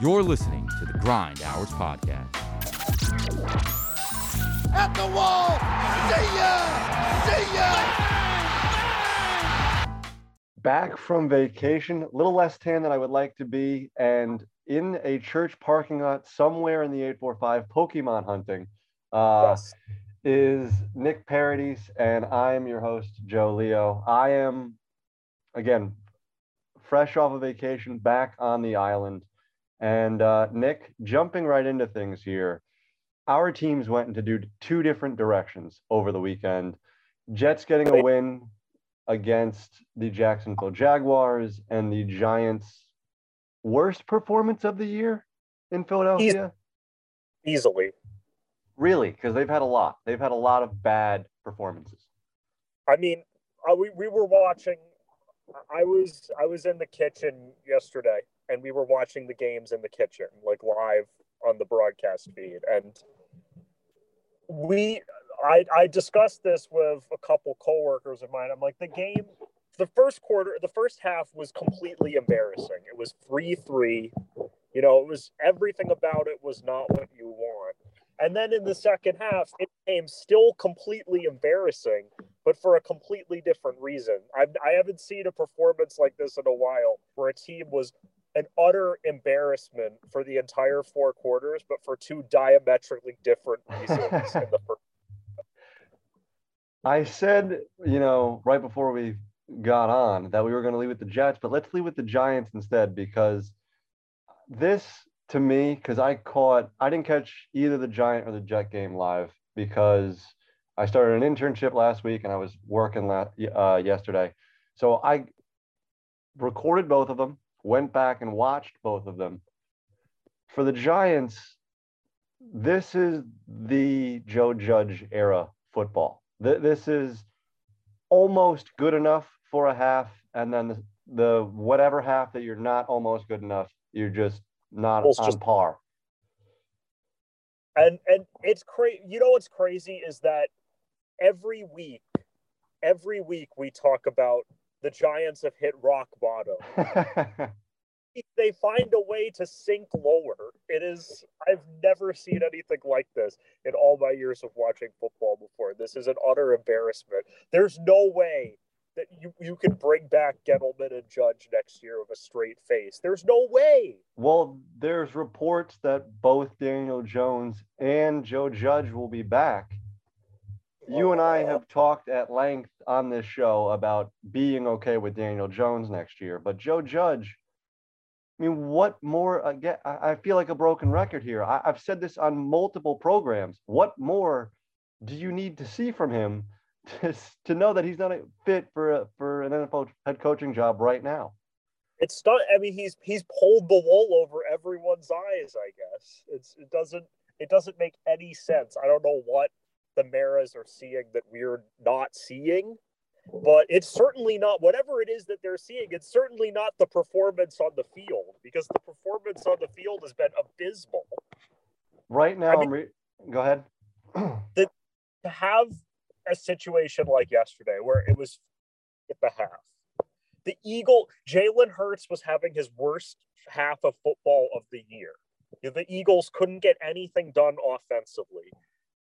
You're listening to the Grind Hours Podcast. At the wall! See ya! See ya! Back from vacation, a little less tan than I would like to be, and in a church parking lot somewhere in the 845 Pokemon hunting. Uh, Yes. is Nick Parodies, and I'm your host, Joe Leo. I am, again, fresh off of vacation, back on the island. And uh, Nick, jumping right into things here, our teams went into two different directions over the weekend. Jets getting a win against the Jacksonville Jaguars, and the Giants' worst performance of the year in Philadelphia. Easily. Really, because they've had a lot. They've had a lot of bad performances. I mean, uh, we, we were watching. I was I was in the kitchen yesterday, and we were watching the games in the kitchen, like live on the broadcast feed. And we, I I discussed this with a couple coworkers of mine. I'm like, the game, the first quarter, the first half was completely embarrassing. It was three three. You know, it was everything about it was not what you want. And then in the second half, it became still completely embarrassing, but for a completely different reason. I've, I haven't seen a performance like this in a while where a team was an utter embarrassment for the entire four quarters, but for two diametrically different reasons in the first. I said, you know, right before we got on that we were going to leave with the Jets, but let's leave with the Giants instead because this to me, because I caught, I didn't catch either the Giant or the Jet game live because I started an internship last week and I was working last, uh, yesterday. So I recorded both of them, went back and watched both of them. For the Giants, this is the Joe Judge era football. Th- This is almost good enough for a half, and then the, the whatever half that you're not almost good enough, you're just not Almost on just- par. And and it's crazy. You know what's crazy is that every week, every week we talk about the Giants have hit rock bottom. they find a way to sink lower. It is I've never seen anything like this in all my years of watching football before. This is an utter embarrassment. There's no way that you, you can bring back Gettleman and Judge next year with a straight face. There's no way. well, there's reports that both Daniel Jones and Joe Judge will be back. You and I have talked at length on this show about being okay with Daniel Jones next year, but Joe Judge, I mean, what more? Uh, Again, I feel like a broken record here. I, I've said this on multiple programs. What more do you need to see from him to, to know that he's not a fit for a, for an NFL head coaching job right now? It's not I mean he's he's pulled the wool over everyone's eyes, I guess. It's it doesn't it doesn't make any sense. I don't know what the Maras are seeing that we're not seeing, but it's certainly not whatever it is that they're seeing. It's certainly not the performance on the field because the performance on the field has been abysmal. Right now, I mean- re- go ahead. To have a situation like yesterday where it was at the half, the Eagle Jalen Hurts was having his worst half of football of the year. The Eagles couldn't get anything done offensively.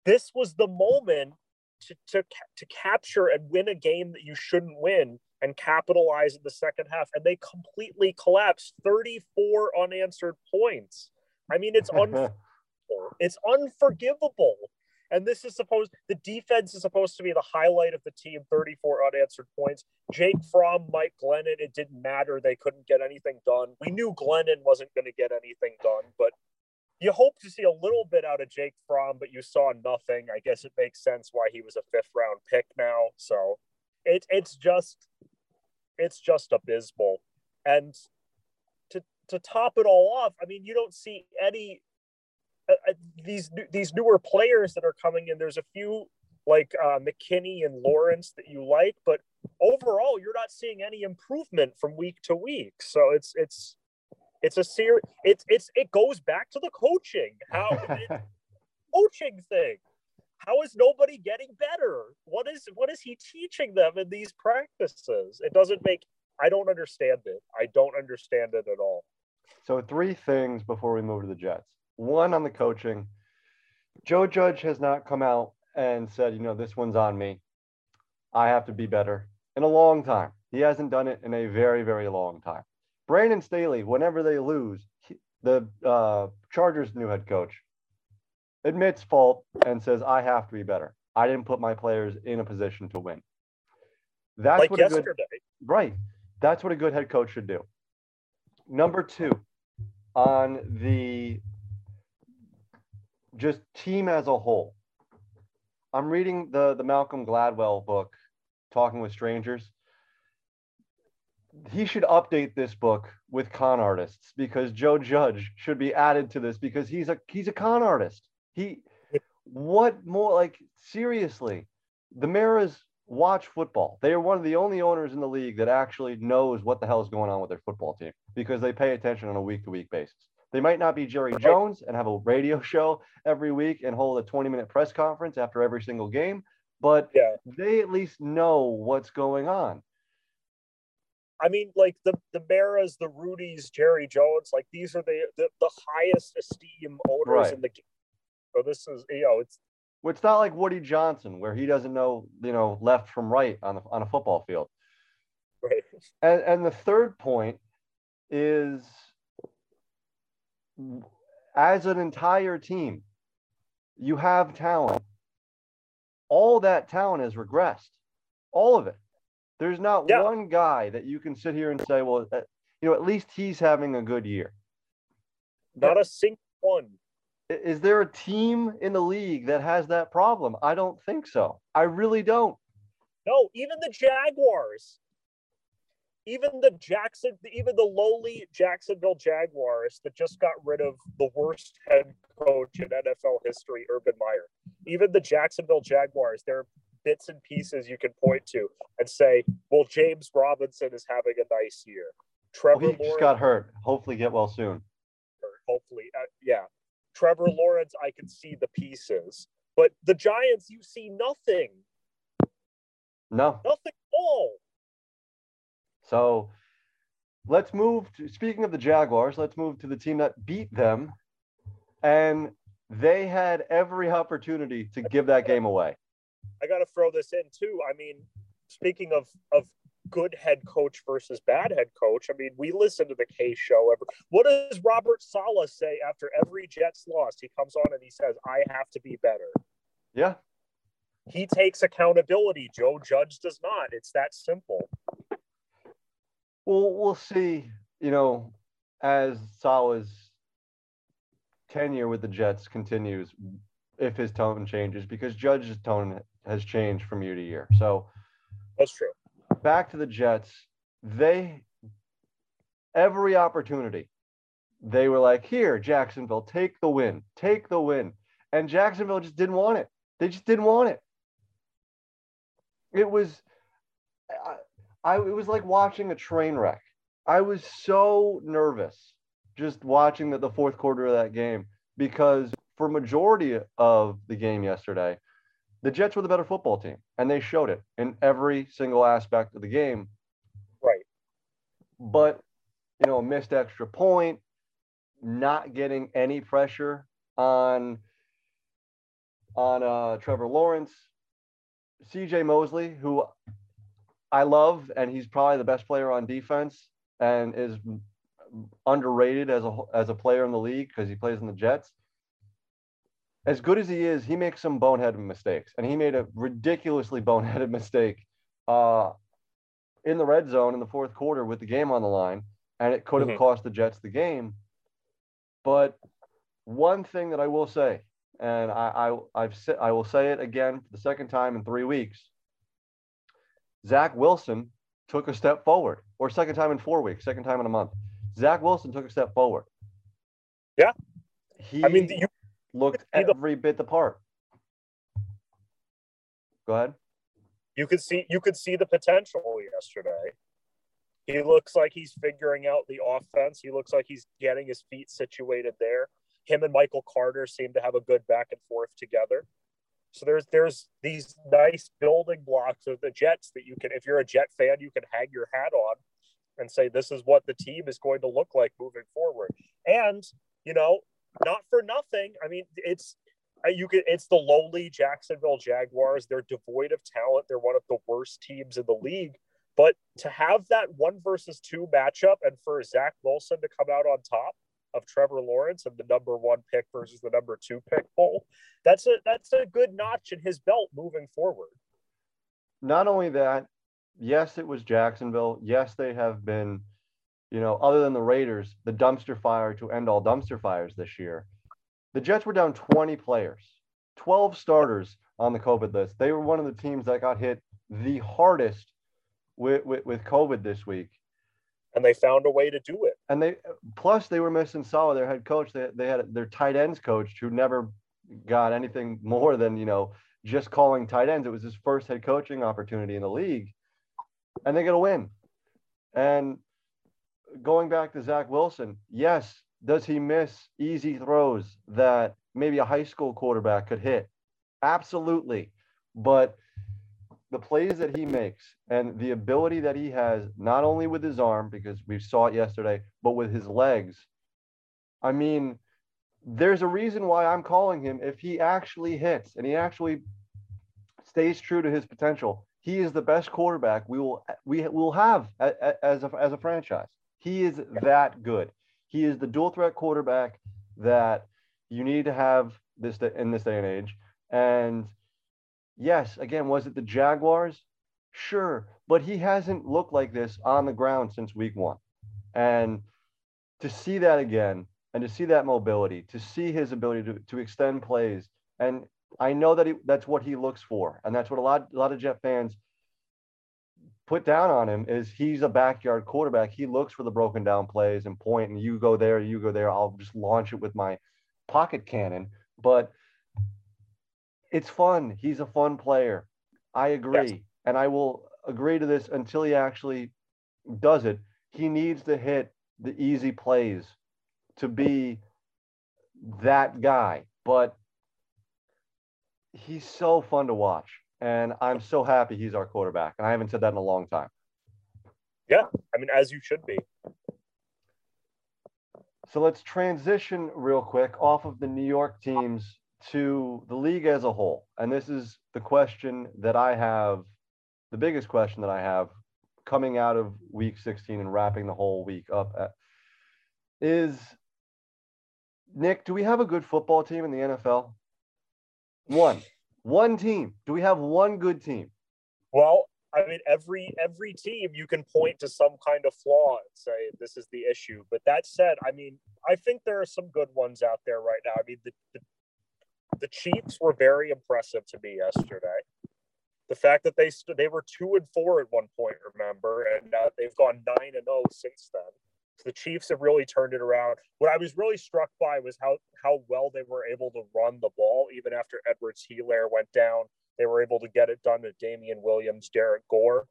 This was the moment to, to, to capture and win a game that you shouldn't win and capitalize in the second half. And they completely collapsed 34 unanswered points. I mean, it's un- it's unforgivable. And this is supposed the defense is supposed to be the highlight of the team, 34 unanswered points. Jake Fromm, Mike Glennon, it didn't matter. They couldn't get anything done. We knew Glennon wasn't going to get anything done, but you hope to see a little bit out of Jake Fromm, but you saw nothing. I guess it makes sense why he was a fifth round pick now. So it, it's just it's just abysmal. And to to top it all off, I mean, you don't see any uh, uh, these these newer players that are coming in. There's a few like uh, McKinney and Lawrence that you like, but overall, you're not seeing any improvement from week to week. So it's it's it's a serious. It's it's it goes back to the coaching. How coaching thing. How is nobody getting better? What is what is he teaching them in these practices? It doesn't make. I don't understand it. I don't understand it at all. So three things before we move to the Jets. One on the coaching. Joe Judge has not come out and said, you know, this one's on me. I have to be better in a long time. He hasn't done it in a very, very long time. Brandon Staley, whenever they lose, he, the uh, Chargers' new head coach admits fault and says, I have to be better. I didn't put my players in a position to win. That's like what a yesterday. good right. That's what a good head coach should do. Number two, on the just team as a whole. I'm reading the the Malcolm Gladwell book, Talking with Strangers. He should update this book with con artists because Joe Judge should be added to this because he's a he's a con artist. He what more like seriously, the Maras watch football. They are one of the only owners in the league that actually knows what the hell is going on with their football team because they pay attention on a week to week basis. They might not be Jerry Jones and have a radio show every week and hold a 20 minute press conference after every single game, but Yeah. they at least know what's going on. I mean, like the the Maras, the Rooneys, Jerry Jones, like these are the the, the highest esteem owners Right. in the game. So this is you know it's It's not like Woody Johnson where he doesn't know, you know, left from right on the, on a football field. right. And, and the third point is as an entire team, you have talent. All that talent has regressed, all of it. There's not Yeah. one guy that you can sit here and say, well, uh, you know, at least he's having a good year. not a single one. Is there a team in the league that has that problem? I don't think so. I really don't. No, even the Jaguars, even the Jackson, even the lowly Jacksonville Jaguars that just got rid of the worst head coach in NFL history, Urban Meyer. Even the Jacksonville Jaguars, there are bits and pieces you can point to and say, "Well, James Robinson is having a nice year." Well, Trevor he just got hurt. Hopefully, get well soon. hopefully, uh, yeah. Trevor Lawrence, I can see the pieces, but the Giants, you see nothing, No, nothing at all. So let's move to speaking of the Jaguars, let's move to the team that beat them. And they had every opportunity to give that game away. I got to throw this in too. I mean, speaking of of good head coach versus bad head coach, I mean, we listen to the K show. Ever, what does Robert Saleh say after every Jets loss? He comes on and he says, "I have to be better." Yeah. He takes accountability. Joe Judge does not. It's that simple. Well, we'll see, you know, as Saleh's tenure with the Jets continues, if his tone changes, because Judge's tone has changed from year to year. So That's true. back to the Jets, they every opportunity, they were like, "Here, Jacksonville, take the win, take the win," and Jacksonville just didn't want it. They just didn't want it. It was, I, I it was like watching a train wreck. I was so nervous just watching the, the fourth quarter of that game because for majority of the game yesterday, the Jets were the better football team, and they showed it in every single aspect of the game. Right. But you know, missed extra point, not getting any pressure on on uh, Trevor Lawrence, C.J. Mosley, who I love, and he's probably the best player on defense, and is underrated as a as a player in the league because he plays in the Jets as good as he is, he makes some boneheaded mistakes, and he made a ridiculously boneheaded mistake uh, in the red zone in the fourth quarter with the game on the line, and it could have Mhm. cost the Jets the game. But one thing that I will say, and I, I I've I will say it again for the second time in three weeks. Zach Wilson took a step forward, or second time in four weeks, second time in a month. Zach Wilson took a step forward. Yeah. He I mean, you looked every bit the part. Go ahead. you could see you could see the potential yesterday. He looks like he's figuring out the offense. He looks like he's getting his feet situated there. Him and Michael Carter seem to have a good back and forth together. So there's there's these nice building blocks of the Jets that you can, if you're a Jet fan, you can hang your hat on. and say this is what the team is going to look like moving forward. And you know, not for nothing. I mean, it's uh, you can it's the lowly Jacksonville Jaguars. They're devoid of talent. They're one of the worst teams in the league. But to have that one versus two matchup and for Zach Wilson to come out on top of Trevor Lawrence and the number one pick versus the number two pick poll, that's a that's a good notch in his belt moving forward. Not only that, yes, it was Jacksonville. Yes, they have been, you know, other than the Raiders, the dumpster fire to end all dumpster fires this year. The Jets were down 20 players, 12 starters on the COVID list. They were one of the teams that got hit the hardest with, with, with COVID this week. And they found a way to do it. And they plus they were missing Saleh, their head coach. They, they had their tight ends coach who never got anything more than, you know, just calling tight ends. It was his first head coaching opportunity in the league. And they get a win. And going back to Zach Wilson, yes, does he miss easy throws that maybe a high school quarterback could hit? Absolutely. But the plays that he makes and the ability that he has, not only with his arm, because we saw it yesterday, but with his legs. I mean, there's a reason why I'm calling him. If he actually hits and he actually stays true to his potential, he is the best quarterback we will we will have as a, as a franchise. He is that good. He is the dual threat quarterback that you need to have this in this day and age. And yes, again, was it the Jaguars? Sure, but he hasn't looked like this on the ground since week one. And to see that again, and to see that mobility, to see his ability to, to extend plays, and I know that he, that's what he looks for, and that's what a lot a lot of Jet fans put down on him is he's a backyard quarterback. He looks for the broken down plays and point, and you go there, you go there. I'll just launch it with my pocket cannon. But it's fun. He's a fun player. I agree. Yes. And I will agree to this until he actually does it. He needs to hit the easy plays to be that guy. But he's so fun to watch. And I'm so happy he's our quarterback. And I haven't said that in a long time. Yeah. I mean, as you should be. So let's transition real quick off of the New York teams to the league as a whole. And this is the question that I have, the biggest question that I have coming out of week 16 and wrapping the whole week up at, is Nick, do we have a good football team in the NFL? One, one team. Do we have one good team? Well, I mean, every every team you can point to some kind of flaw and say this is the issue. But that said, I mean, I think there are some good ones out there right now. I mean, the, the the Chiefs were very impressive to me yesterday. The fact that they st- they were two and four at one point, remember, and uh, they've gone nine and zero oh since then. The Chiefs have really turned it around. What I was really struck by was how how well they were able to run the ball, even after Edwards Helaire went down. They were able to get it done to Damian Williams, Derrick Gore,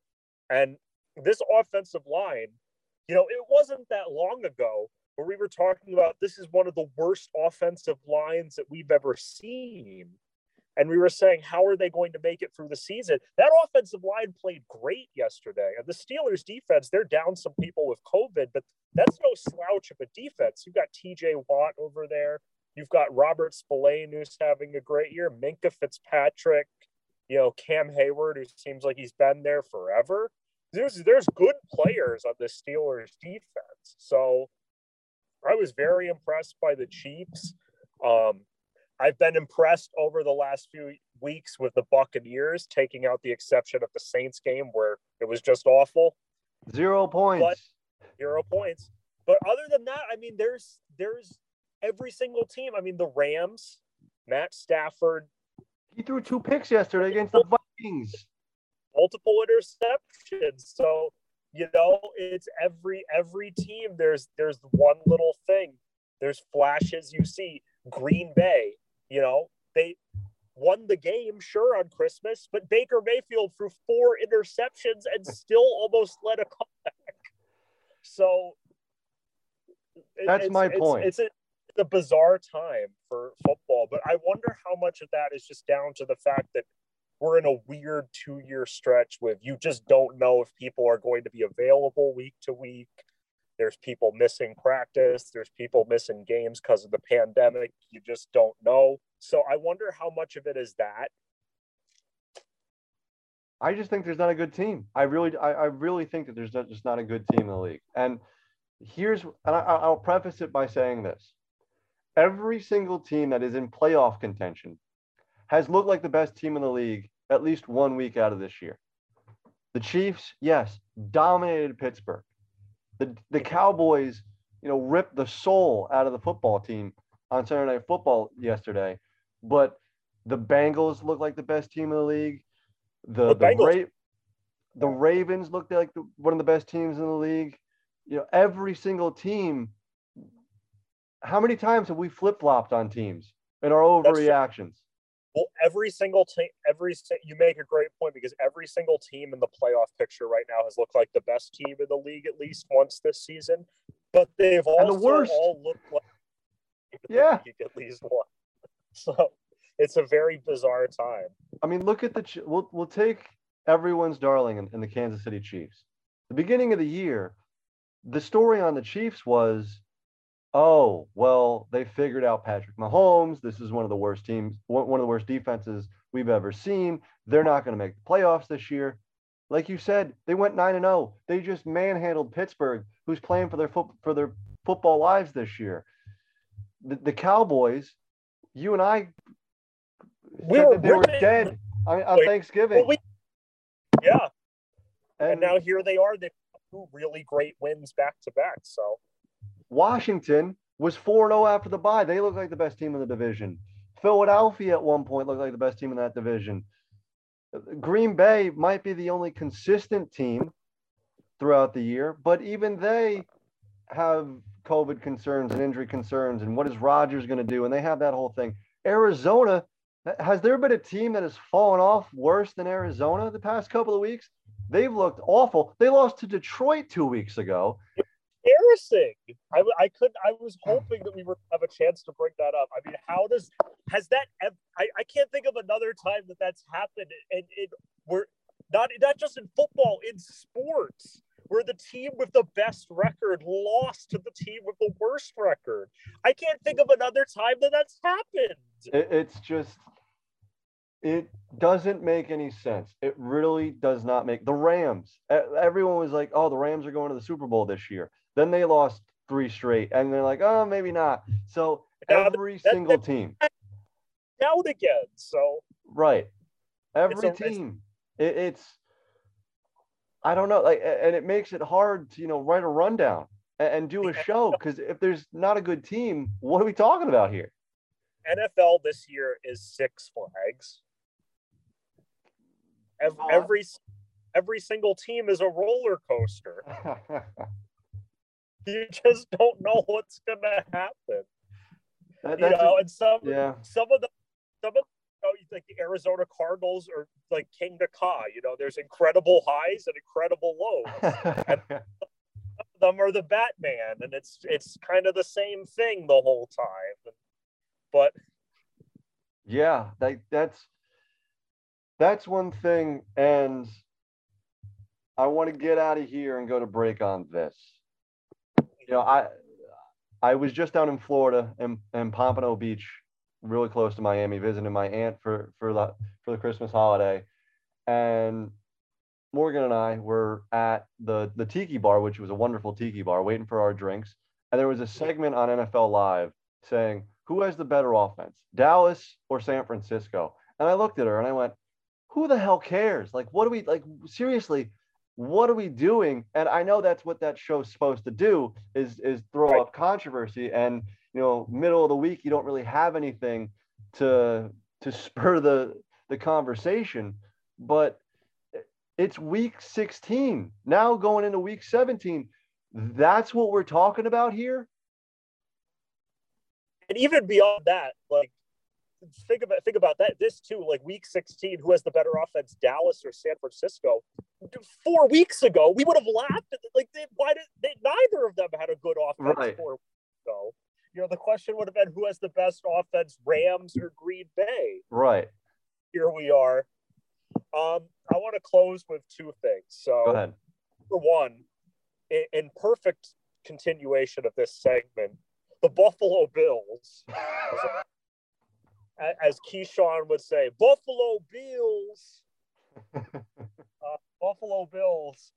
and this offensive line. You know, it wasn't that long ago where we were talking about this is one of the worst offensive lines that we've ever seen. And we were saying, how are they going to make it through the season? That offensive line played great yesterday. And the Steelers defense, they're down some people with COVID, but that's no slouch of a defense. You've got TJ Watt over there. You've got Robert Spillane, who's having a great year. Minkah Fitzpatrick, you know, Cam Heyward who seems like he's been there forever. There's there's good players on the Steelers defense. So I was very impressed by the Chiefs. Um, I've been impressed over the last few weeks with the Buccaneers, taking out the exception of the Saints game where it was just awful. Zero points. But, zero points. But other than that, I mean, there's there's every single team. I mean, the Rams, Matt Stafford. He threw two picks yesterday against the Vikings. Multiple interceptions. So you know it's every every team there's there's one little thing there's flashes you see green bay you know they won the game sure on christmas but baker mayfield threw four interceptions and still almost led a comeback so that's it's, my it's, point it's, a, it's a bizarre time for football but i wonder how much of that is just down to the fact that we're in a weird two year stretch with you just don't know if people are going to be available week to week. There's people missing practice. There's people missing games because of the pandemic. You just don't know. So I wonder how much of it is that. I just think there's not a good team. I really, I, I really think that there's not, just not a good team in the league. And here's, and I, I'll preface it by saying this: every single team that is in playoff contention has looked like the best team in the league at least one week out of this year. The Chiefs, yes, dominated Pittsburgh. The the Cowboys, you know, ripped the soul out of the football team on Saturday Night Football yesterday. But the Bengals look like the best team in the league. The The the, Ra- the Ravens looked like the, one of the best teams in the league. You know, every single team. How many times have we flip flopped on teams in our overreactions? Well, every single team, every you make a great point because every single team in the playoff picture right now has looked like the best team in the league at least once this season, but they've And the also worst. all looked like Yeah. at least once. So it's a very bizarre time. I mean, look at the. We'll we'll take everyone's darling in, in the Kansas City Chiefs. The beginning of the year, the story on the Chiefs was, oh well, they figured out Patrick Mahomes. This is one of the worst teams, one, of the worst defenses we've ever seen. They're not going to make the playoffs this year. Like you said, they went nine and zero. They just manhandled Pittsburgh, who's playing for their foot for their football lives this year. The, the Cowboys, you and I We were they were dead on, on Wait, Thanksgiving. Well, we, yeah, and and now here they are. They two really great wins back to back. So Washington was 4 0 after the bye. They look like the best team in the division. Philadelphia at one point looked like the best team in that division. Green Bay might be the only consistent team throughout the year, but even they have COVID concerns and injury concerns. And what is Rodgers going to do? And they have that whole thing. Arizona, has there been a team that has fallen off worse than Arizona the past couple of weeks? They've looked awful. They lost to Detroit two weeks ago. Embarrassing. I, I couldn't. I was hoping that we would have a chance to bring that up. I mean, how does has that? I, I can't think of another time that that's happened, and it we're not not just in football, in sports, where the team with the best record lost to the team with the worst record. I can't think of another time that that's happened. It, it's just, it doesn't make any sense. It really does not make the Rams. Everyone was like, "Oh, the Rams are going to the Super Bowl this year." Then they lost three straight, and they're like, "Oh, maybe not." So Now, every that- single that- team, Out again. So right? Every a- it's- team. It, it's, I don't know, like, and it makes it hard to you know write a rundown and, and do a show because if there's not a good team, what are we talking about here? NFL this year is Six Flags. Oh, every, Aw. every every single team is a roller coaster. You just don't know what's gonna happen. That- You know, a- and some yeah. some of the some of you know, like the Arizona Cardinals are like Kingda Ka. You know, there's incredible highs and incredible lows. Some of them are the Batman, and it's it's kind of the same thing the whole time. But Yeah, that that's that's one thing, and I want to get out of here and go to break on this. You know, I I was just down in Florida in, in Pompano Beach, really close to Miami, visiting my aunt for for the for the Christmas holiday, and Morgan and I were at the the Tiki Bar, which was a wonderful Tiki Bar, waiting for our drinks, and there was a segment on NFL Live saying who has the better offense, Dallas or San Francisco, and I looked at her and I went, who the hell cares? Like, what do we like? Seriously, what are we doing? And I know that's what that show's supposed to do is is throw Right. up controversy. And you know, middle of the week, you don't really have anything to to spur the the conversation. But it's week 16 now, going into week 17. That's what we're talking about here. and even beyond that, like think about think about that. This too, like week 16, who has the better offense, Dallas or San Francisco? Four weeks ago, we would have laughed at like they, why did they, neither of them had a good offense Right. four weeks ago. You know, the question would have been who has the best offense, Rams or Green Bay? Right. Here we are, Um, I want to close with two things. So, Go ahead. for one, in, in perfect continuation of this segment, the Buffalo Bills, as Keyshawn would say, Buffalo Bills, Buffalo Bills.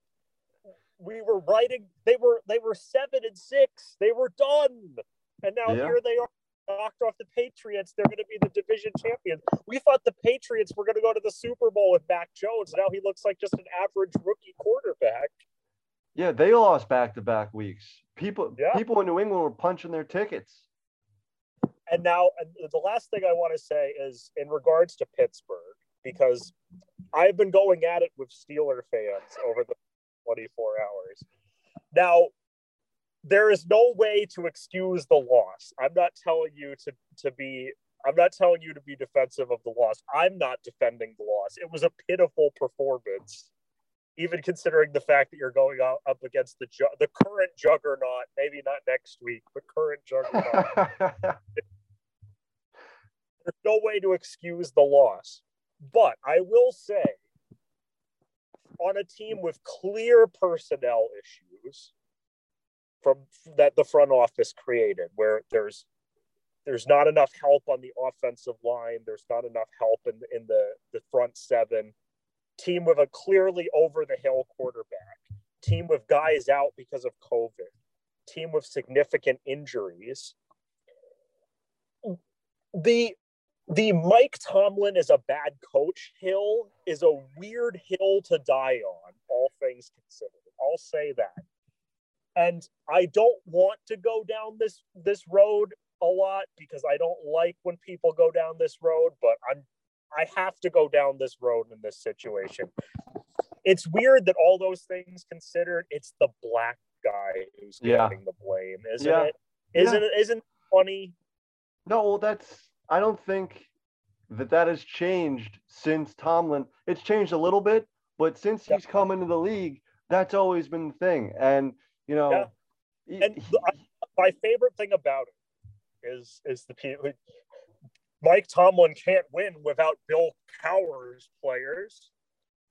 We were writing. They were they were seven and six. They were done, and now Yeah. here they are, knocked off the Patriots. They're going to be the division champions. We thought the Patriots were going to go to the Super Bowl with Mac Jones. Now he looks like just an average rookie quarterback. Yeah, they lost back to back weeks. People Yeah. people in New England were punching their tickets. And now, and the last thing I want to say is in regards to Pittsburgh, because I've been going at it with Steeler fans over the 24 hours. Now, there is no way to excuse the loss. I'm not telling you to, to be. I'm not telling you to be defensive of the loss. I'm not defending the loss. It was a pitiful performance, even considering the fact that you're going out up against the ju- the current juggernaut. Maybe not next week, but current juggernaut. there's no way to excuse the loss. But I will say, on a team with clear personnel issues from that the front office created, where there's there's not enough help on the offensive line, there's not enough help in in the the front seven. Team with a clearly over the hill quarterback, team with guys out because of COVID, team with significant injuries. The the Mike Tomlin is a bad coach hill is a weird hill to die on, all things considered. I'll say that. And I don't want to go down this this road a lot because I don't like when people go down this road, but I'm I have to go down this road in this situation. It's weird that all those things considered, it's the black guy who's Yeah. getting the blame, isn't Yeah. it? Isn't it isn't it funny? No, well, that's. I don't think that that has changed since Tomlin. It's changed a little bit, but since Yeah. he's come into the league, that's always been the thing. And you know, Yeah. And he- my favorite thing about it is is the people. Mike Tomlin can't win without Bill Cowher's players.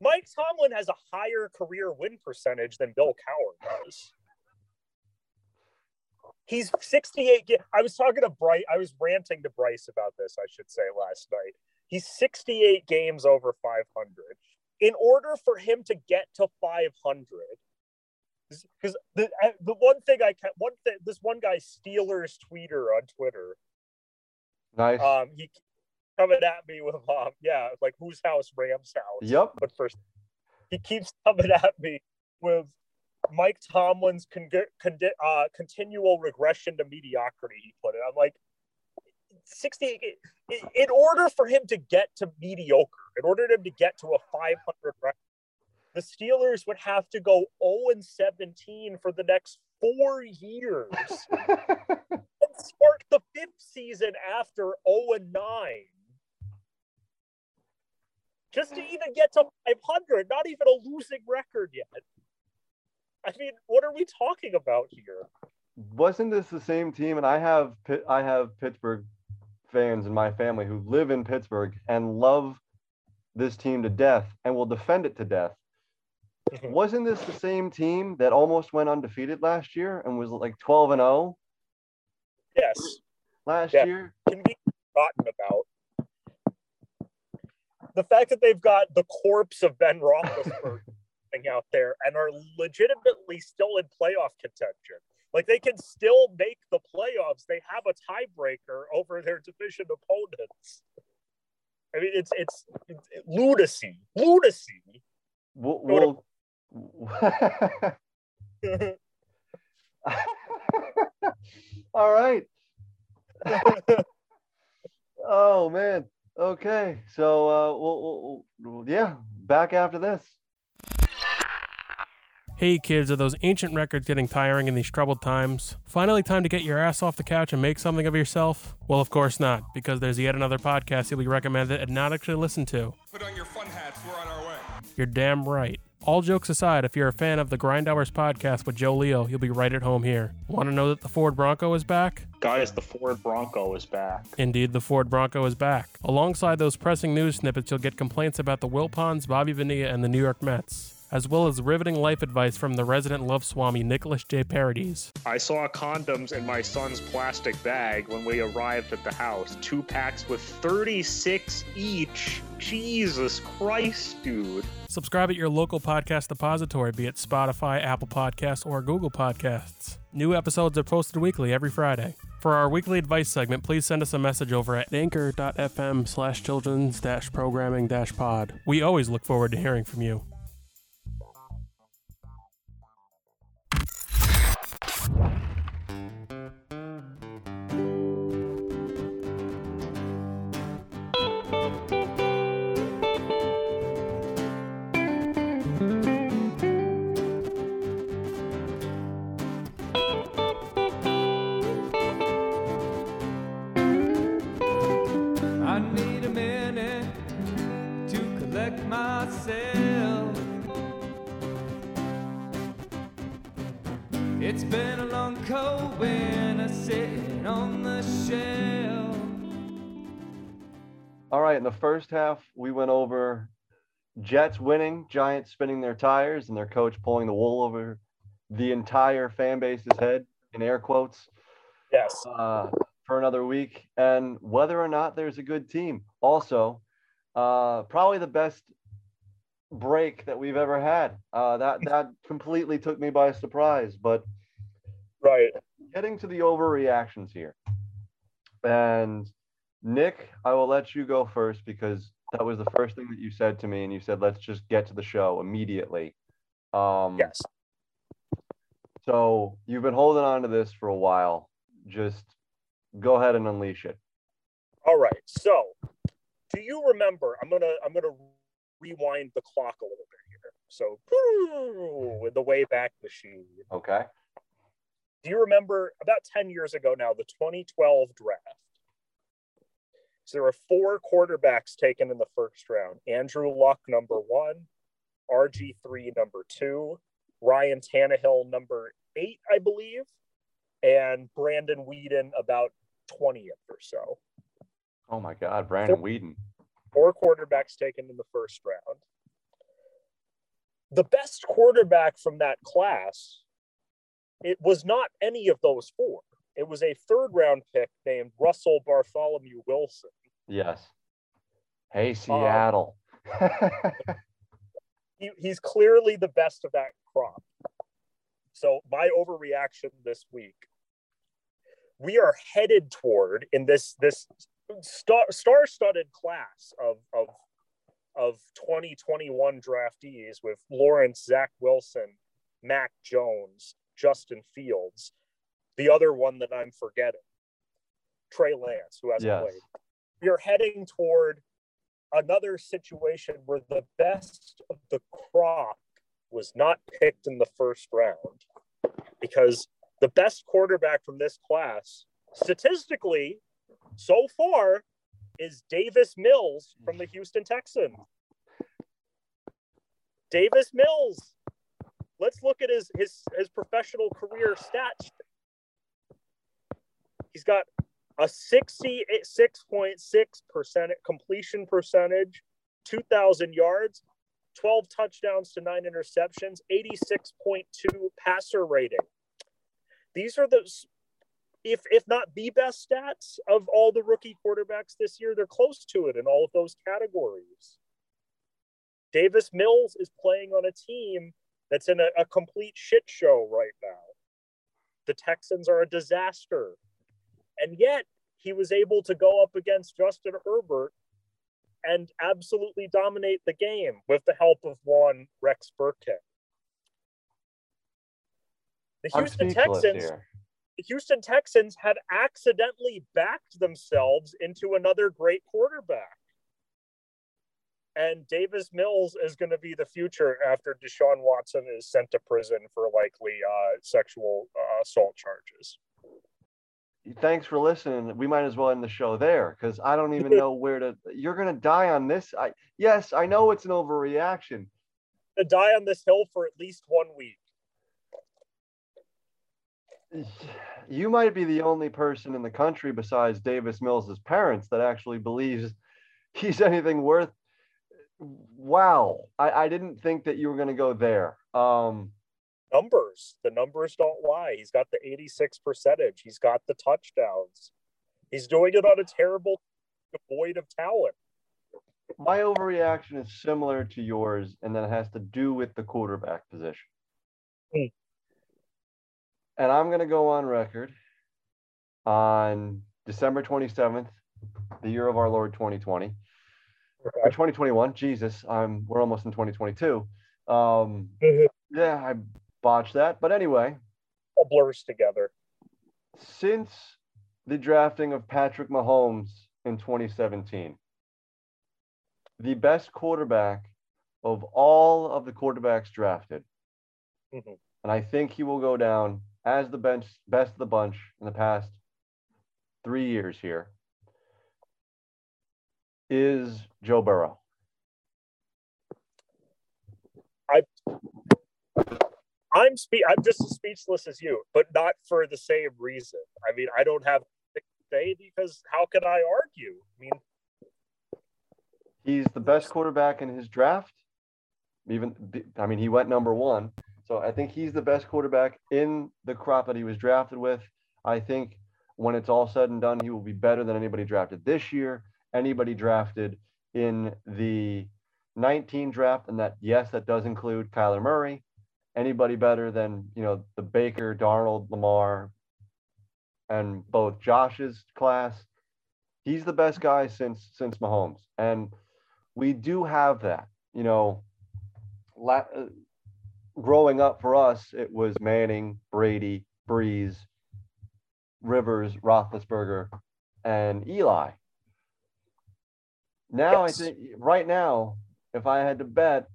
Mike Tomlin has a higher career win percentage than Bill Cowher does. He's 68. ga- I was talking to Bryce. I was ranting to Bryce about this, I should say, last night. He's 68 games over 500. In order for him to get to 500, because the the one thing I can one thing this one guy Steelers tweeter on Twitter, nice. um, he coming at me with um, yeah, like whose house, Rams house. yep. But first, he keeps coming at me with Mike Tomlin's con- con- uh, continual regression to mediocrity. He put it. I'm like, 60. In order for him to get to mediocre, in order for him to get to a 500 record, the Steelers would have to go 0 and 17 for the next four years and start the fifth season after 0 and 9. Just to even get to 500, not even a losing record yet. I mean, what are we talking about here? Wasn't this the same team? And I have I have Pittsburgh fans in my family who live in Pittsburgh and love this team to death and will defend it to death. Mhm. Wasn't this the same team that almost went undefeated last year and was like 12 and 0 Yes, last Yeah. year? can be forgotten about. The fact that they've got the corpse of Ben Roethlisberger out there and are legitimately still in playoff contention. Like they can still make the playoffs. They have a tiebreaker over their division opponents. I mean, it's it's, it's lunacy, lunacy. We'll, we'll... All right. oh man. Okay. So uh, we'll, we'll yeah, back after this. Hey kids, are those ancient records getting tiring in these troubled times? Finally, time to get your ass off the couch and make something of yourself? Well, of course not, because there's yet another podcast you'll be recommended and not actually listen to. Put on your fun hats. We're on our way. You're damn right. All jokes aside, if you're a fan of the Grind Hours podcast with Joe Leo, you'll be right at home here. Want to know that the Ford Bronco is back? Guys, the Ford Bronco is back. Indeed, the Ford Bronco is back. Alongside those pressing news snippets, you'll get complaints about the Wilpons, Bobby Bonilla, and the New York Mets as well as riveting life advice from the resident love swami Nicholas J. Parodies. I saw condoms in my son's plastic bag when we arrived at the house. Two packs with 36 each. Jesus Christ, dude. Subscribe at your local podcast depository, be it Spotify, Apple Podcasts, or Google Podcasts. New episodes are posted weekly every Friday. For our weekly advice segment, please send us a message over at anchor.fm slash children's dash programming dash pod. We always look forward to hearing from you. First half, we went over Jets winning, Giants spinning their tires, and their coach pulling the wool over the entire fan base's head, in air quotes, Yes. uh, for another week, and whether or not there's a good team. Also, uh, probably the best break that we've ever had. Uh, that that completely took me by surprise, but Right. getting to the overreactions here. And Nick, I will let you go first because that was the first thing that you said to me, and you said, "Let's just get to the show immediately." Um, Yes. So you've been holding on to this for a while. Just go ahead and unleash it. All right. So, do you remember? I'm gonna I'm gonna rewind the clock a little bit here. So, with the Wayback Machine. Okay. Do you remember about 10 years ago now, the 2012 draft? So there were four quarterbacks taken in the first round Andrew Luck, number one, RG3, number two, Ryan Tannehill, number eight, I believe, and Brandon Weeden, about 20th or so. Oh my God, Brandon Weeden. Four quarterbacks taken in the first round. The best quarterback from that class, it was not any of those four. It was a third round pick named Russell Bartholomew Wilson. Yes. Hey, um, Seattle. He, he's clearly the best of that crop. So, my overreaction this week, we are headed toward in this this star star-studded class of of of 2021 draftees with Lawrence, Zach Wilson, Mac Jones, Justin Fields. The other one that I'm forgetting, Trey Lance, who hasn't Yes. played. We are heading toward another situation where the best of the crop was not picked in the first round because the best quarterback from this class, statistically, so far, is Davis Mills from the Houston Texans. Davis Mills. Let's look at his his his professional career stats. He's got a 66.6% eh, completion percentage, 2,000 yards, 12 touchdowns to nine interceptions, 86.2 passer rating. These are the, if if not the best stats of all the rookie quarterbacks this year, they're close to it in all of those categories. Davis Mills is playing on a team that's in a, a complete shit show right now. The Texans are a disaster. And yet he was able to go up against Justin Herbert and absolutely dominate the game with the help of one Rex Burkhead. The Houston Texans, here. the Houston Texans had accidentally backed themselves into another great quarterback. And Davis Mills is going to be the future after Deshaun Watson is sent to prison for likely uh, sexual uh, assault charges. Thanks for listening. We might as well end the show there because I don't even know where to. You're gonna die on this. I yes, I know it's an overreaction, to die on this hill for at least one week. You might be the only person in the country besides Davis Mills' parents that actually believes he's anything worth. Wow, I, I didn't think that you were going to go there. Um, Numbers, the numbers don't lie. He's got the 86 percentage. He's got the touchdowns. He's doing it on a terrible, devoid of talent. my overreaction is similar to yours, and that has to do with the quarterback position. Hmm. And I'm going to go on record on December 27th, the year of our Lord 2020, or 2021. Jesus, I'm we're almost in 2022. Um, Mhm. yeah, I botched that. But anyway, All blurs together. since the drafting of Patrick Mahomes in 2017, the best quarterback of all of the quarterbacks drafted, Mhm. and I think he will go down as the bench best of the bunch in the past three years here, is Joe Burrow. I'm spe- I'm just as speechless as you, but not for the same reason. I mean, I don't have to say because how can I argue? I mean, He's the best quarterback in his draft. Even, I mean, he went number one. So I think he's the best quarterback in the crop that he was drafted with. I think when it's all said and done, he will be better than anybody drafted this year, anybody drafted in the 19 draft. And that, yes, that does include Kyler Murray. Anybody better than, you know, the Baker, Darnold, Lamar, and both Josh's class. He's the best guy since since Mahomes. And we do have that. You know, la- uh, growing up for us, it was Manning, Brady, Brees, Rivers, Roethlisberger, and Eli. Now Yes. I think right now, if I had to bet,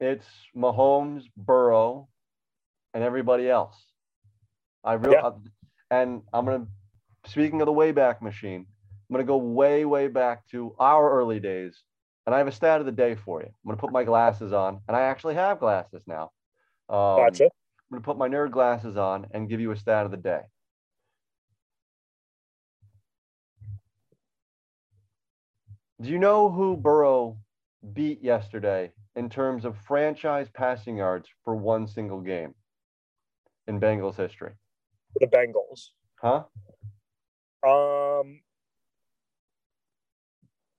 it's Mahomes, Burrow, and everybody else. I really, Yeah. and I'm gonna. Speaking of the Wayback Machine, I'm gonna go way, way back to our early days, and I have a stat of the day for you. I'm gonna put my glasses on, and I actually have glasses now. Um, gotcha. I'm gonna put my nerd glasses on and give you a stat of the day. Do you know who Burrow beat yesterday in terms of franchise passing yards for one single game in Bengals history? The Bengals. Huh? Um,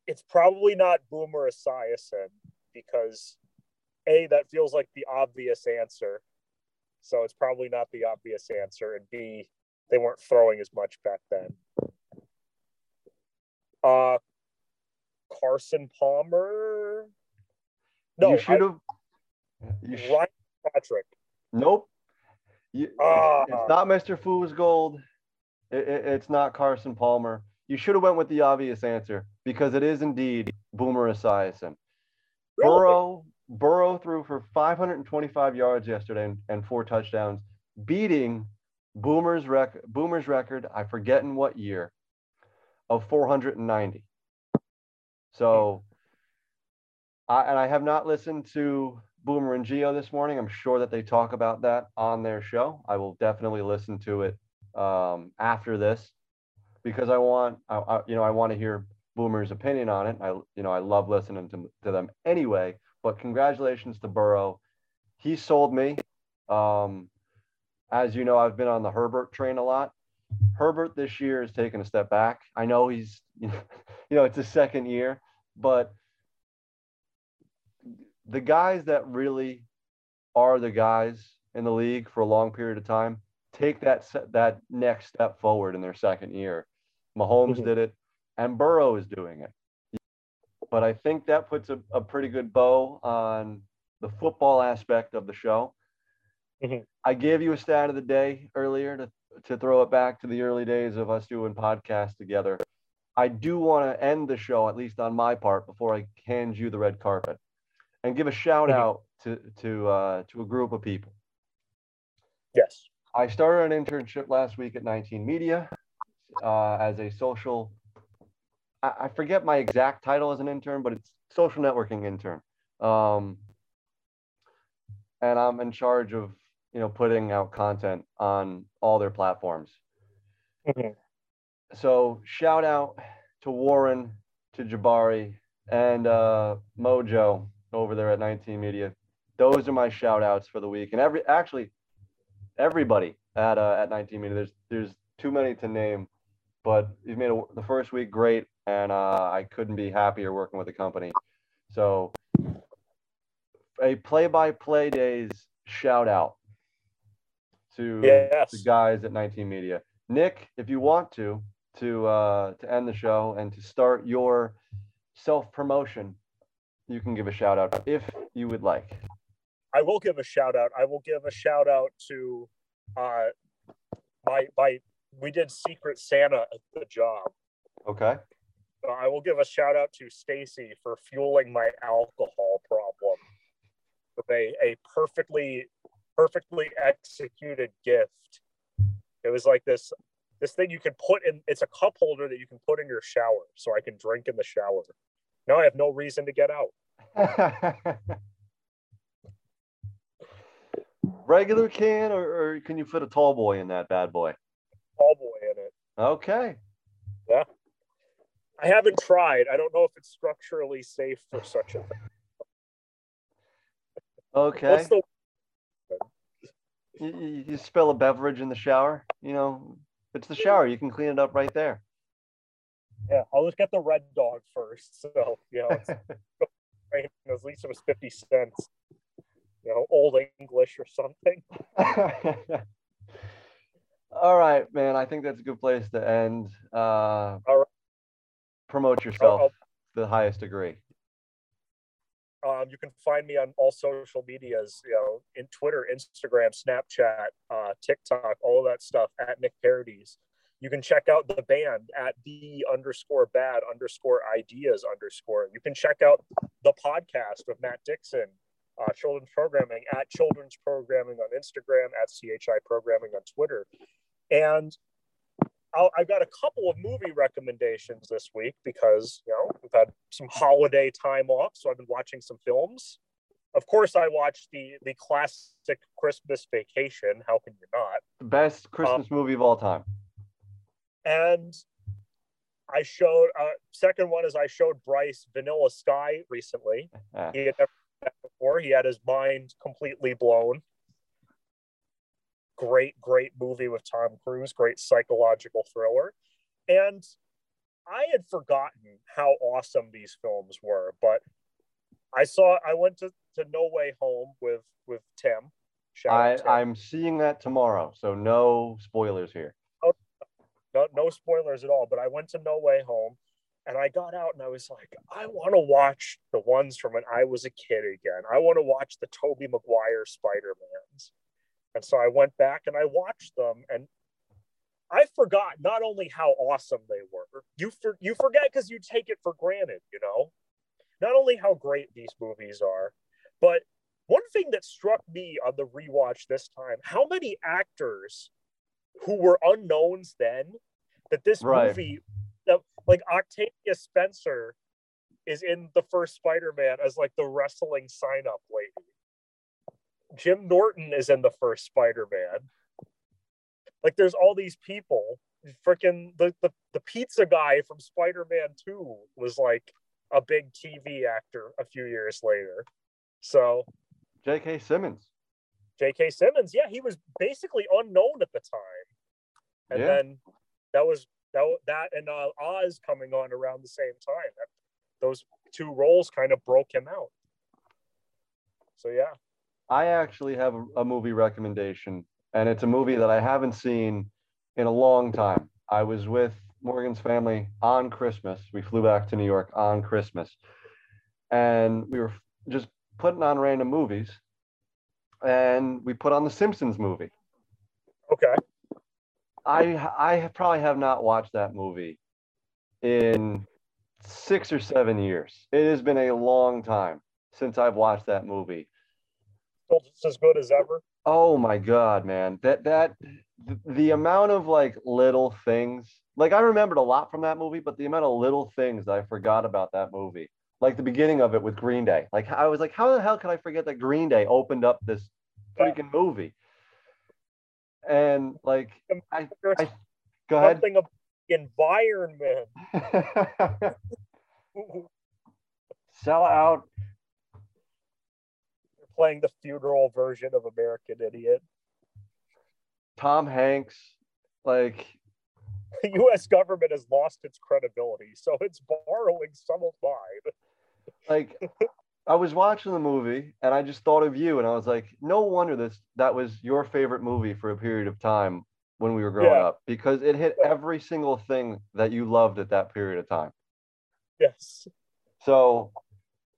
it's probably not Boomer Esiason because a that feels like the obvious answer, so it's probably not the obvious answer, and b they weren't throwing as much back then. Uh, Carson Palmer. No, you should have. Ryan Patrick. Nope. You, Ah. it's not Mr. Fool's Gold. It, it- it's not Carson Palmer. You should have went with the obvious answer because it is indeed Boomer Esiason. Really? Burrow Burrow threw for 525 yards yesterday and, and four touchdowns, beating Boomer's rec- Boomer's record. I forget in what year of 490. So, And I have not listened to Boomer and Gio this morning. I'm sure that they talk about that on their show. I will definitely listen to it um, after this because I want, I, I, you know, I want to hear Boomer's opinion on it. I, you know, I love listening to, to them anyway. But congratulations to Burrow. He sold me. Um, as you know, I've been on the Herbert train a lot. Herbert this year has taken a step back. I know he's, you know, it's his second year, but the guys that really are the guys in the league for a long period of time take that that next step forward in their second year. Mahomes Mhm. did it, and Burrow is doing it. But I think that puts a, a pretty good bow on the football aspect of the show. Mhm. I gave you a stat of the day earlier to, to throw it back to the early days of us doing podcasts together. I do want to end the show, at least on my part, before I hand you the red carpet, and give a shout Mhm. out to to uh, to a group of people. Yes. I started an internship last week at 19 Media uh, as a social. I, I forget my exact title as an intern, but it's social networking intern. Um, and I'm in charge of you know putting out content on all their platforms. Mhm. So shout out to Warren, to Jabari, and uh, Mojo over there at 19 Media. Those are my shout outs for the week, and every actually everybody at uh, at 19 Media. There's there's too many to name, but you've made a, the first week great, and uh, I couldn't be happier working with the company. So a play-by-play days shout out to Yes. the guys at 19 Media. Nick, if you want to to uh, to end the show and to start your self promotion, you can give a shout out if you would like. I will give a shout out. I will give a shout out to uh my my we did Secret Santa at the job. Okay. I will give a shout out to Stacy for fueling my alcohol problem with a, a perfectly perfectly executed gift. It was like this this thing you can put in it's a cup holder that you can put in your shower so I can drink in the shower. Now I have no reason to get out. Regular can, or, or can you fit a tall boy in that bad boy? Tall boy in it. Okay. Yeah. I haven't tried. I don't know if it's structurally safe for such a thing. Okay. The You, you, you spill a beverage in the shower, you know, it's the shower. You can clean it up right there. Yeah, I'll just get the red dog first. So, you know, it's, right, at least it was 50 cents. You know, old English or something. All right, man. I think that's a good place to end. Uh, All right. Promote yourself I'll- to the highest degree. Um, you can find me on all social medias, you know, in Twitter, Instagram, Snapchat, uh, TikTok, all of that stuff at Nick Parodies. You can check out the band at the underscore bad underscore ideas underscore. You can check out the podcast with Matt Dixon, uh, children's programming at children's programming on Instagram, at CHI programming on Twitter. And I'll, I've got a couple of movie recommendations this week because you know we've had some holiday time off, so I've been watching some films. Of course, I watched the the classic Christmas Vacation. How can you not? The best Christmas movie of all time. And I showed uh, second one is I showed Bryce Vanilla Sky recently. Ah, He had never seen that before. He had his mind completely blown. Great, great movie with Tom Cruise. Great psychological thriller. And I had forgotten how awesome these films were, but I saw. I went to, to No Way Home with with Tim. Shout out I, Tim. I'm seeing that tomorrow, so no spoilers here. No, no spoilers at all, but I went to No Way Home and I got out and I was like, I want to watch the ones from when I was a kid again. I want to watch the Tobey Maguire Spider-Mans. And so I went back and I watched them and I forgot not only how awesome they were. You for, you forget because you take it for granted, you know. Not only how great these movies are, but one thing that struck me on the rewatch this time, how many actors who were unknowns then that this Right. movie that like Octavia Spencer is in the first Spider-Man as like the wrestling sign-up lady. Jim Norton is in the first Spider-Man. Like there's all these people. Freaking the, the the pizza guy from Spider-Man 2 was like a big TV actor a few years later. So J.K. Simmons. J.K. Simmons, yeah, he was basically unknown at the time, and Yeah. then that was that that and uh, Oz coming on around the same time. That, those two roles kind of broke him out. So yeah, I actually have a, a movie recommendation, and it's a movie that I haven't seen in a long time. I was with Morgan's family on Christmas. We flew back to New York on Christmas, and we were just putting on random movies, and we put on the Simpsons movie. okay, I I probably have not watched that movie in six or seven years. It has been a long time since I've watched that movie. just as good as ever. Oh my god, man. That that the, the amount of like little things. Like I remembered a lot from that movie, but the amount of little things that I forgot about that movie. Like the beginning of it with Green Day. Like I was like, how the hell could I forget that Green Day opened up this freaking movie? And like, um, I, There's I go ahead. something of environment. Sell out. playing the funeral version of American Idiot. Tom Hanks. Like, The U.S. government has lost its credibility, so it's borrowing some of mine. Like I was watching the movie and I just thought of you and I was like, no wonder this that was your favorite movie for a period of time when we were growing Yeah. up because it hit every single thing that you loved at that period of time. Yes. So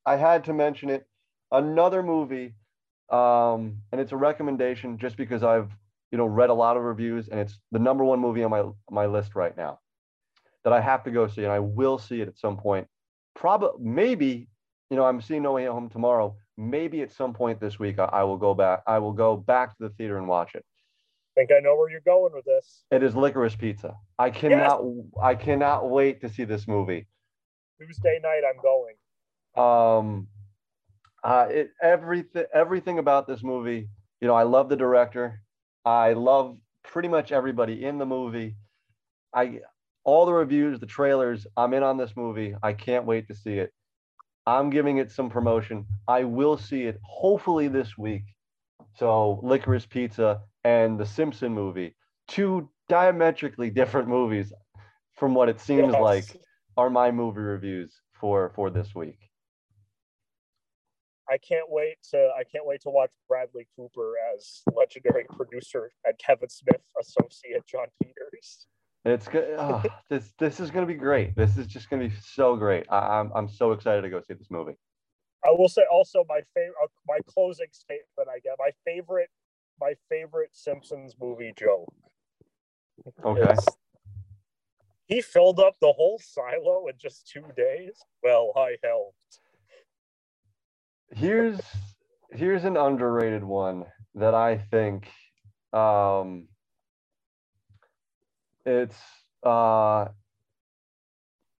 I had to mention it. Another movie, um, and it's a recommendation just because I've you know read a lot of reviews and it's the number one movie on my my list right now that I have to go see and I will see it at some point. Probably maybe you know I'm seeing No Way Home tomorrow. Maybe at some point this week I, I will go back. I will go back to the theater and watch it. I think I know where you're going with this. It is Licorice Pizza. I cannot. I cannot wait to see this movie. Tuesday night, I'm going. um uh it everything everything about this movie you know i love the director i love pretty much everybody in the movie i all the reviews the trailers i'm in on this movie i can't wait to see it i'm giving it some promotion i will see it hopefully this week so licorice pizza and the simpson movie two diametrically different movies from what it seems Yes. like are my movie reviews for for this week I can't wait to I can't wait to watch Bradley Cooper as legendary producer and Kevin Smith associate Jon Peters. It's good. Oh, this this is gonna be great. This is just gonna be so great. I, I'm I'm so excited to go see this movie. I will say also my favorite my closing statement I get my favorite my favorite Simpsons movie joke. Okay. is, he filled up the whole silo in just two days. Well, I helped. Here's here's an underrated one that I think um it's uh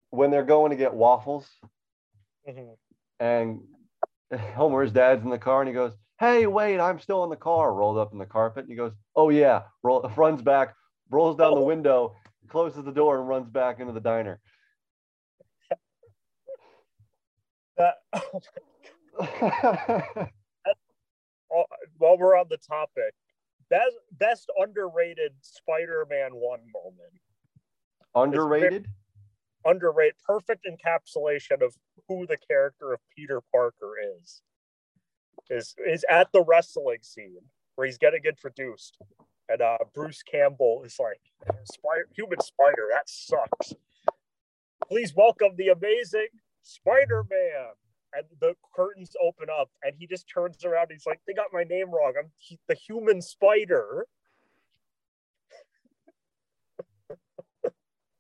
when they're going to get waffles Mhm. and Homer's dad's in the car and he goes, Hey, wait, I'm still in the car, rolled up in the carpet. And he goes, Oh, yeah, roll, runs back, rolls down the window, closes the door, and runs back into the diner. That, oh, while we're on the topic, best best underrated Spider-Man one moment. Underrated? Underrated, perfect encapsulation of who the character of Peter Parker is. Is is at the wrestling scene where he's getting introduced, and uh, Bruce Campbell is like, "Spider, human spider, that sucks." Please welcome the amazing Spider-Man. And the curtains open up, and he just turns around. He's like, "They got my name wrong. I'm he- the human spider."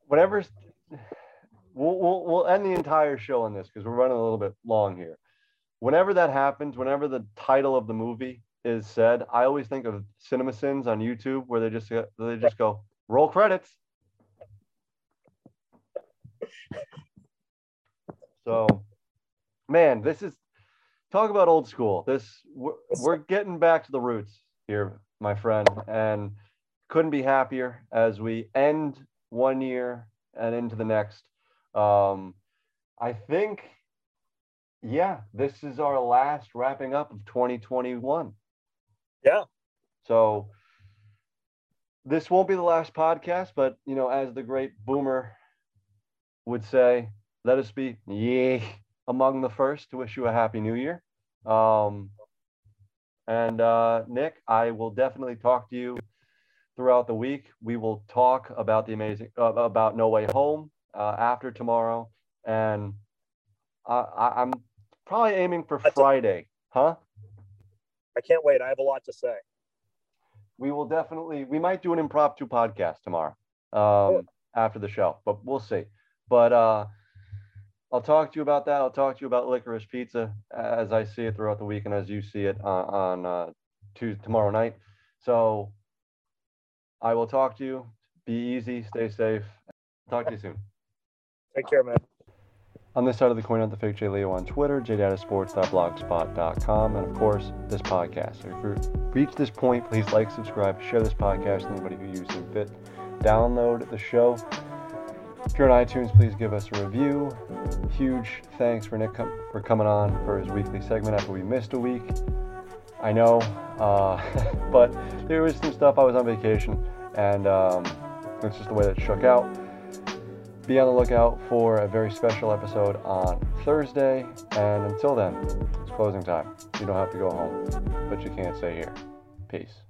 Whatever's. We'll, we'll, we'll end the entire show on this because we're running a little bit long here. Whenever that happens, whenever the title of the movie is said, I always think of CinemaSins on YouTube where they just they just go roll credits. So, man, this is talk about old school. This we're, we're getting back to the roots here, my friend, and couldn't be happier as we end one year and into the next. Um, I think, yeah, this is our last wrapping up of 2021. Yeah. So this won't be the last podcast, but you know, as the great boomer would say, let us be yeah among the first to wish you a happy new year. Um, and uh, Nick, I will definitely talk to you throughout the week. We will talk about the amazing uh, about No Way Home uh, after tomorrow, and I, I'm probably aiming for That's a- Friday, huh? I can't wait. I have a lot to say. we will definitely we might do an impromptu podcast tomorrow um, after the show but we'll see but uh, i'll talk to you about that i'll talk to you about licorice pizza as i see it throughout the week and as you see it on, on uh, Tuesday, tomorrow night so i will talk to you be easy stay safe talk to you soon Take care, man. On this side of the coin, I'm the fake J Leo on Twitter, jdatasports.blogspot.com, and of course, this podcast. So if you reach this point, please like, subscribe, share this podcast to anybody who you see fit. Download the show. If you're on iTunes, please give us a review. Huge thanks for Nick com- for coming on for his weekly segment after we missed a week. I know, uh, but there was some stuff. I was on vacation, and um, it's just the way that shook out. Be on the lookout for a very special episode on Thursday. And until then, it's closing time. You don't have to go home, but you can't stay here. Peace.